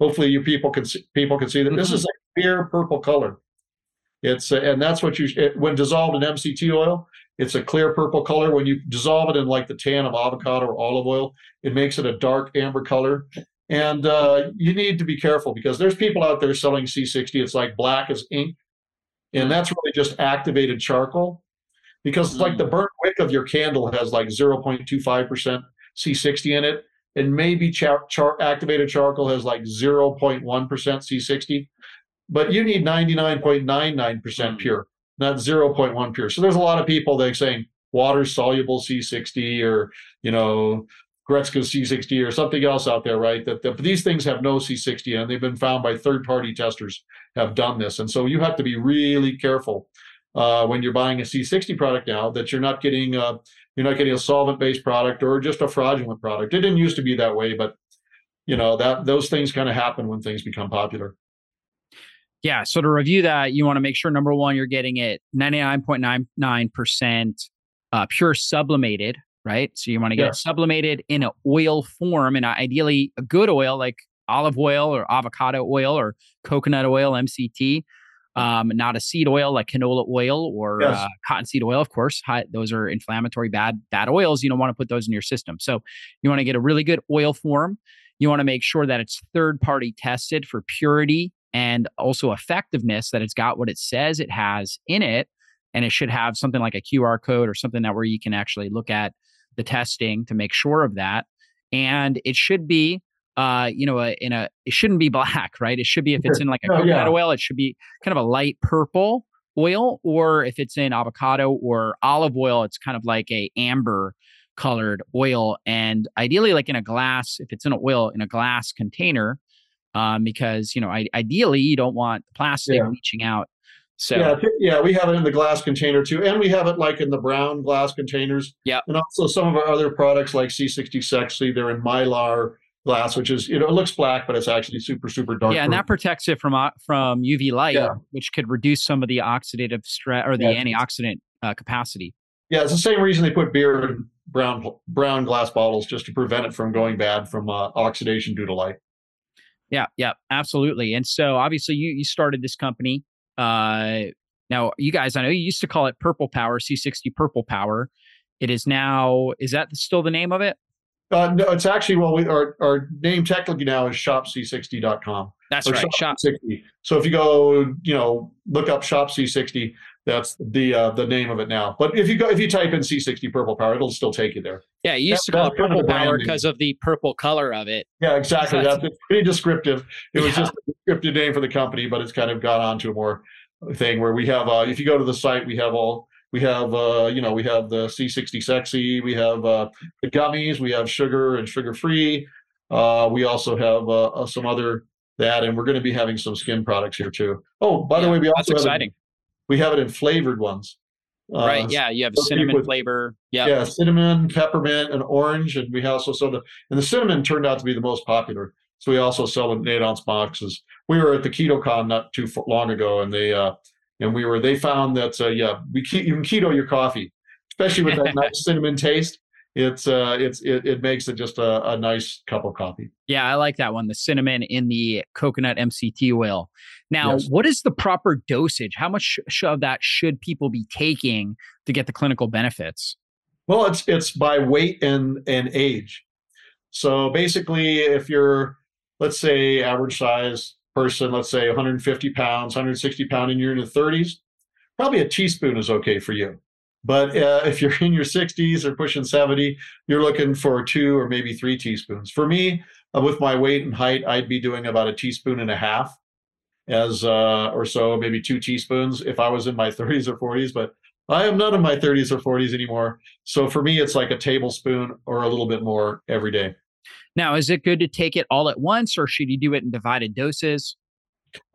S2: Hopefully, you people can see, people can see that this is a clear purple color. It's uh, and that's what you it, when dissolved in MCT oil, it's a clear purple color. When you dissolve it in like the tan of avocado or olive oil, it makes it a dark amber color. And uh, you need to be careful because there's people out there selling C60. It's like black as ink, and that's really just activated charcoal because like the burnt wick of your candle has like 0.25% C60 in it, and maybe char- char- activated charcoal has like 0.1% C60, but you need 99.99% hmm. pure, not 0.1 pure. So there's a lot of people that are saying water soluble C60 or you know Gretzky C60 or something else out there, right? That, that these things have no C60 and they've been found by third-party testers have done this, and so you have to be really careful uh, when you're buying a C60 product now that you're not getting a, you're not getting a solvent-based product or just a fraudulent product. It didn't used to be that way, but you know that those things kind of happen when things become popular.
S1: Yeah. So to review that, you want to make sure number one, you're getting it 99.99% uh, pure sublimated, right? So you want to get
S2: Yeah.
S1: it sublimated in an oil form and ideally a good oil like olive oil or avocado oil or coconut oil, MCT. Um, not a seed oil like canola oil or
S2: Yes.
S1: uh, cottonseed oil, of course. High, those are inflammatory, bad, bad oils. You don't want to put those in your system. So you want to get a really good oil form. You want to make sure that it's third party tested for purity and also effectiveness, that it's got what it says it has in it. And it should have something like a QR code or something that where you can actually look at the testing to make sure of that. And it should be, uh, you know, a, in a, it shouldn't be black, right? It should be, if it's in like a
S2: Oh,
S1: coconut
S2: yeah.
S1: oil, it should be kind of a light purple oil. Or if it's in avocado or olive oil, it's kind of like a amber colored oil. And ideally, like in a glass, if it's in an oil in a glass container, um, because, you know, I, ideally you don't want the plastic
S2: Yeah.
S1: leaching out. So,
S2: Yeah, yeah, we have it in the glass container too, and we have it like in the brown glass containers.
S1: Yeah,
S2: And also some of our other products like C60 Sexy, they're in Miron glass, which is you know it looks black, but it's actually super super dark.
S1: yeah, and that protects it from from UV light,
S2: Yeah.
S1: which could reduce some of the oxidative stress or the
S2: Yeah.
S1: antioxidant uh, capacity.
S2: yeah, it's the same reason they put beer in brown brown glass bottles just to prevent it from going bad from uh, oxidation due to light.
S1: Yeah, yeah, absolutely. And so obviously you you started this company. Uh, now you guys, I know you used to call it Purple Power, C60 Purple Power. It is now. Is that still the name of it?
S2: Uh, no, it's actually well, we, our our name technically now is shopc60.com.
S1: That's right. Shop.
S2: C60. So if you go, you know, look up Shop C60, that's the uh, the name of it now. But if you go, if you type in C60 Purple Power, it'll still take you there.
S1: Yeah, you used
S2: That-
S1: to call it Purple Power because of the purple color of it.
S2: Yeah, exactly.
S1: That's-
S2: That's pretty descriptive. It was
S1: Yeah.
S2: just a descriptive name for the company, but it's kind of got onto a more thing where we have. Uh, if you go to the site, we have all. We have, uh, you know, we have the C60 Sexy. We have uh, the gummies. We have sugar and sugar free. Uh, we also have uh, uh, some other that, and we're going to be having some skin products here too. Oh, by the way, we also have it,
S1: exciting,
S2: we have it in flavored ones. Uh,
S1: right? Yeah, you have
S2: so
S1: cinnamon
S2: people-
S1: flavor. Yeah,
S2: yeah, cinnamon, peppermint, and orange, and we also sell the and the cinnamon turned out to be the most popular. So we also sell in eight ounce boxes. We were at the KetoCon not too long ago, and they uh, and we were they found that uh, yeah, we ke- you can keto your coffee, especially with that nice cinnamon taste. It's uh, it's it, it makes it just a, a nice cup of coffee.
S1: Yeah, I like that one. The cinnamon in the coconut MCT oil. Now,
S2: Yes.
S1: what is the proper dosage? How much of that should people be taking to get the clinical benefits?
S2: Well, it's it's by weight and and age. So basically, if you're, let's say, average size person, let's say 150 pounds, 160 pound, and you're in the 30s, probably a teaspoon is okay for you. But uh, if you're in your 60s or pushing 70, you're looking for two or maybe three teaspoons. For me, uh, with my weight and height, I'd be doing about a teaspoon and a half, as uh, or so, maybe two teaspoons if I was in my 30s or 40s. But I am not in my 30s or 40s anymore. So for me, it's like a tablespoon or a little bit more every day.
S1: Now, is it good to take it all at once or should you do it in divided doses?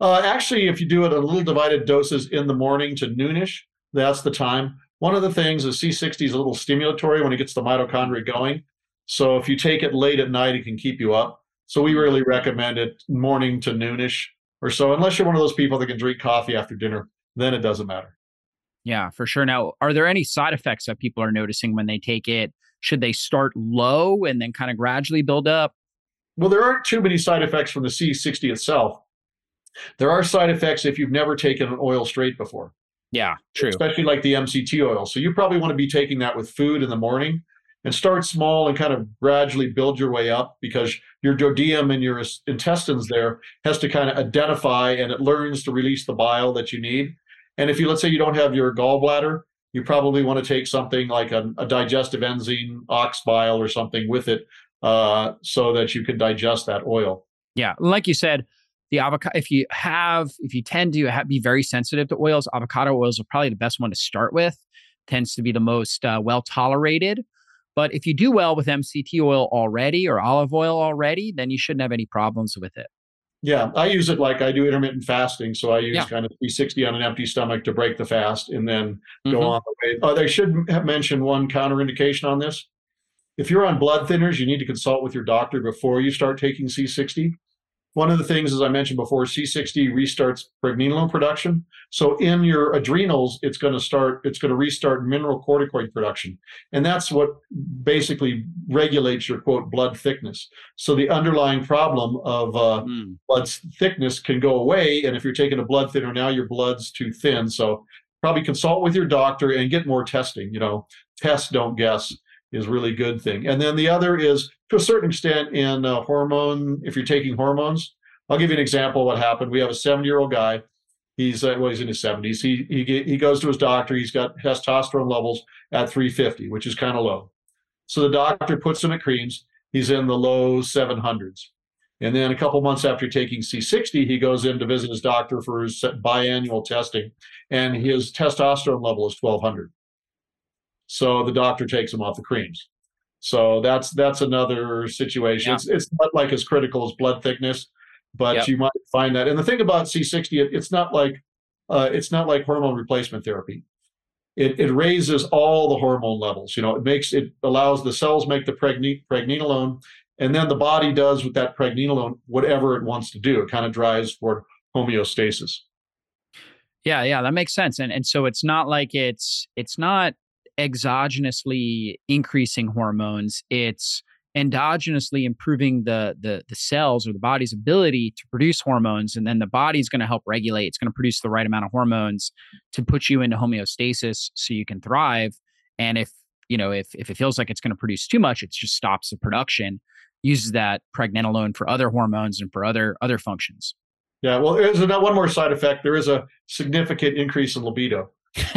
S2: Uh, actually, if you do it in little divided doses in the morning to noonish, that's the time. One of the things is C60 is a little stimulatory when it gets the mitochondria going. So if you take it late at night, it can keep you up. So we really recommend it morning to noonish or so, unless you're one of those people that can drink coffee after dinner, then it doesn't matter.
S1: Yeah, for sure. Now, are there any side effects that people are noticing when they take it? Should they start low and then kind of gradually build up?
S2: Well, there aren't too many side effects from the C60 itself. There are side effects if you've never taken an oil straight before.
S1: Yeah, true.
S2: Especially like the MCT oil. So you probably want to be taking that with food in the morning and start small and kind of gradually build your way up because your duodenum and your intestines there has to kind of identify and it learns to release the bile that you need. And if you, let's say you don't have your gallbladder, you probably want to take something like a, a digestive enzyme, ox bile or something with it uh, so that you can digest that oil.
S1: Yeah. Like you said, the avocado if you have if you tend to have, be very sensitive to oils avocado oils are probably the best one to start with tends to be the most uh, well tolerated but if you do well with mct oil already or olive oil already then you shouldn't have any problems with it
S2: yeah i use it like i do intermittent fasting so i use yeah. kind of C60 on an empty stomach to break the fast and then mm-hmm. go on the way oh, they should have mentioned one counterindication on this if you're on blood thinners you need to consult with your doctor before you start taking c60 one of the things, as I mentioned before, C60 restarts pregnenolone production. So in your adrenals, it's going to start, it's going to restart mineralocorticoid production. And that's what basically regulates your quote blood thickness. So the underlying problem of uh, mm. blood thickness can go away. And if you're taking a blood thinner now, your blood's too thin. So probably consult with your doctor and get more testing. You know, test, don't guess is really good thing. And then the other is to a certain extent in uh, hormone, if you're taking hormones. I'll give you an example of what happened. We have a 70 year old guy. He's uh, well, he's in his 70s. He, he he goes to his doctor. He's got testosterone levels at 350, which is kind of low. So the doctor puts him at creams. He's in the low 700s. And then a couple months after taking C60, he goes in to visit his doctor for his biannual testing, and his testosterone level is 1200. So the doctor takes him off the creams. So that's that's another situation. Yeah. It's it's not like as critical as blood thickness, but yep. you might find that. And the thing about C60, it, it's not like uh, it's not like hormone replacement therapy. It, it raises all the hormone levels. You know, it makes it allows the cells make the pregne- pregnenolone, and then the body does with that pregnenolone whatever it wants to do. It kind of drives toward homeostasis.
S1: Yeah, yeah, that makes sense. And and so it's not like it's it's not exogenously increasing hormones, it's endogenously improving the, the the cells or the body's ability to produce hormones and then the body's going to help regulate it's going to produce the right amount of hormones to put you into homeostasis so you can thrive. And if you know if if it feels like it's going to produce too much it just stops the production uses that pregnenolone for other hormones and for other other functions.
S2: Yeah well there's one more side effect. There is a significant increase in libido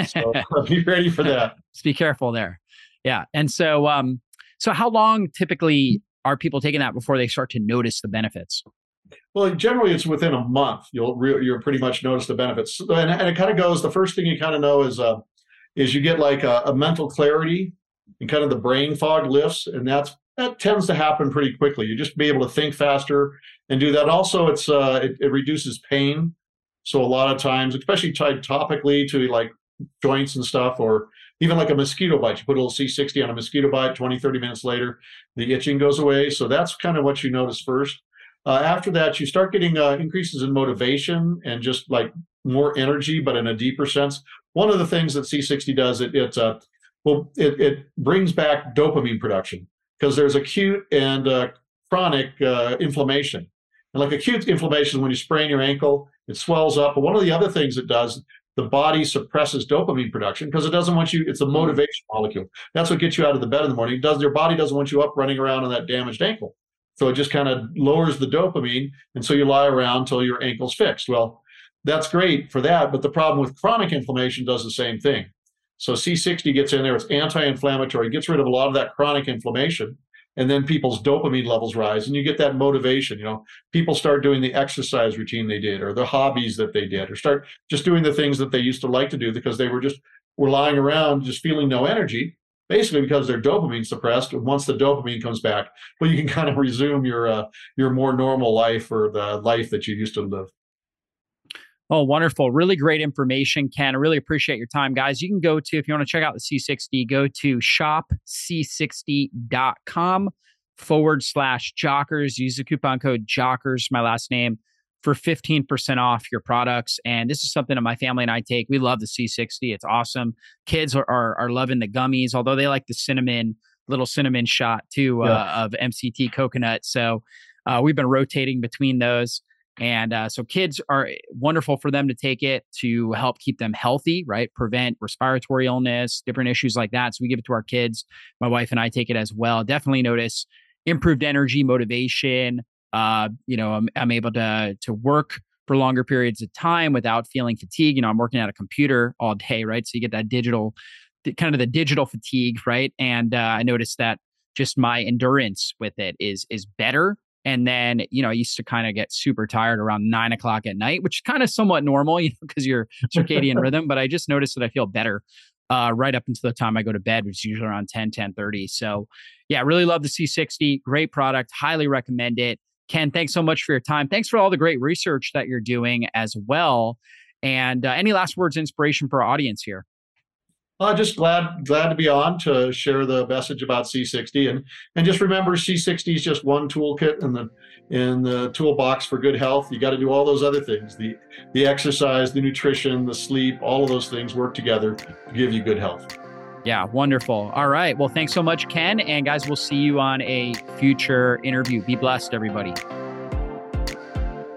S2: so be ready for that.
S1: Just be careful there. Yeah. And so, um, so how long typically are people taking that before they start to notice the benefits?
S2: Well, generally, it's within a month. You'll re- you'll pretty much notice the benefits, and, and it kind of goes. The first thing you kind of know is uh, is you get like a, a mental clarity, and kind of the brain fog lifts, and that's that tends to happen pretty quickly. You just be able to think faster and do that. Also, it's uh, it, it reduces pain. So a lot of times, especially tied topically to like joints and stuff, or even like a mosquito bite. You put a little C60 on a mosquito bite, 20, 30 minutes later, the itching goes away. So that's kind of what you notice first. Uh, after that, you start getting uh, increases in motivation and just like more energy, but in a deeper sense. One of the things that C60 does, it, it uh, well, it, it brings back dopamine production because there's acute and uh, chronic uh, inflammation. And like acute inflammation, when you sprain your ankle, it swells up. But one of the other things it does, the body suppresses dopamine production because it doesn't want you it's a mm-hmm. motivation molecule. That's what gets you out of the bed in the morning. It does your body doesn't want you up running around on that damaged ankle. So it just kind of lowers the dopamine and so you lie around until your ankle's fixed. Well that's great for that but the problem with chronic inflammation does the same thing. So c60 gets in there it's anti-inflammatory gets rid of a lot of that chronic inflammation and then people's dopamine levels rise and you get that motivation you know people start doing the exercise routine they did or the hobbies that they did or start just doing the things that they used to like to do because they were just were lying around just feeling no energy, basically because their dopamine suppressed. Once the dopamine comes back, well, you can kind of resume your uh, your more normal life or the life that you used to live.
S1: Oh, wonderful. Really great information, Ken. I really appreciate your time, guys. You can go to, if you want to check out the C60, go to shopc60.com forward slash jockers. Use the coupon code jockers, my last name, for 15% off your products. And this is something that my family and I take. We love the C60. It's awesome. Kids are, are, are loving the gummies, although they like the cinnamon, little cinnamon shot too yeah. uh, of MCT coconut. So uh, we've been rotating between those. And uh, so kids are wonderful for them to take it to help keep them healthy, right? Prevent respiratory illness, different issues like that. So we give it to our kids. My wife and I take it as well. Definitely notice improved energy, motivation. Uh, you know, I'm, I'm able to to work for longer periods of time without feeling fatigue. You know, I'm working at a computer all day, right? So you get that digital, kind of the digital fatigue, right? And uh, I noticed that just my endurance with it is is better and then, you know, I used to kind of get super tired around nine o'clock at night, which is kind of somewhat normal, you know, because your circadian rhythm. But I just noticed that I feel better uh, right up until the time I go to bed, which is usually around 10, 10 30. So, yeah, really love the C60. Great product. Highly recommend it. Ken, thanks so much for your time. Thanks for all the great research that you're doing as well. And uh, any last words, inspiration for our audience here?
S2: Uh, just glad glad to be on to share the message about C60 and and just remember C60 is just one toolkit in the in the toolbox for good health. You got to do all those other things the the exercise, the nutrition, the sleep, all of those things work together to give you good health.
S1: Yeah, wonderful. All right. Well, thanks so much, Ken. And guys, we'll see you on a future interview. Be blessed, everybody.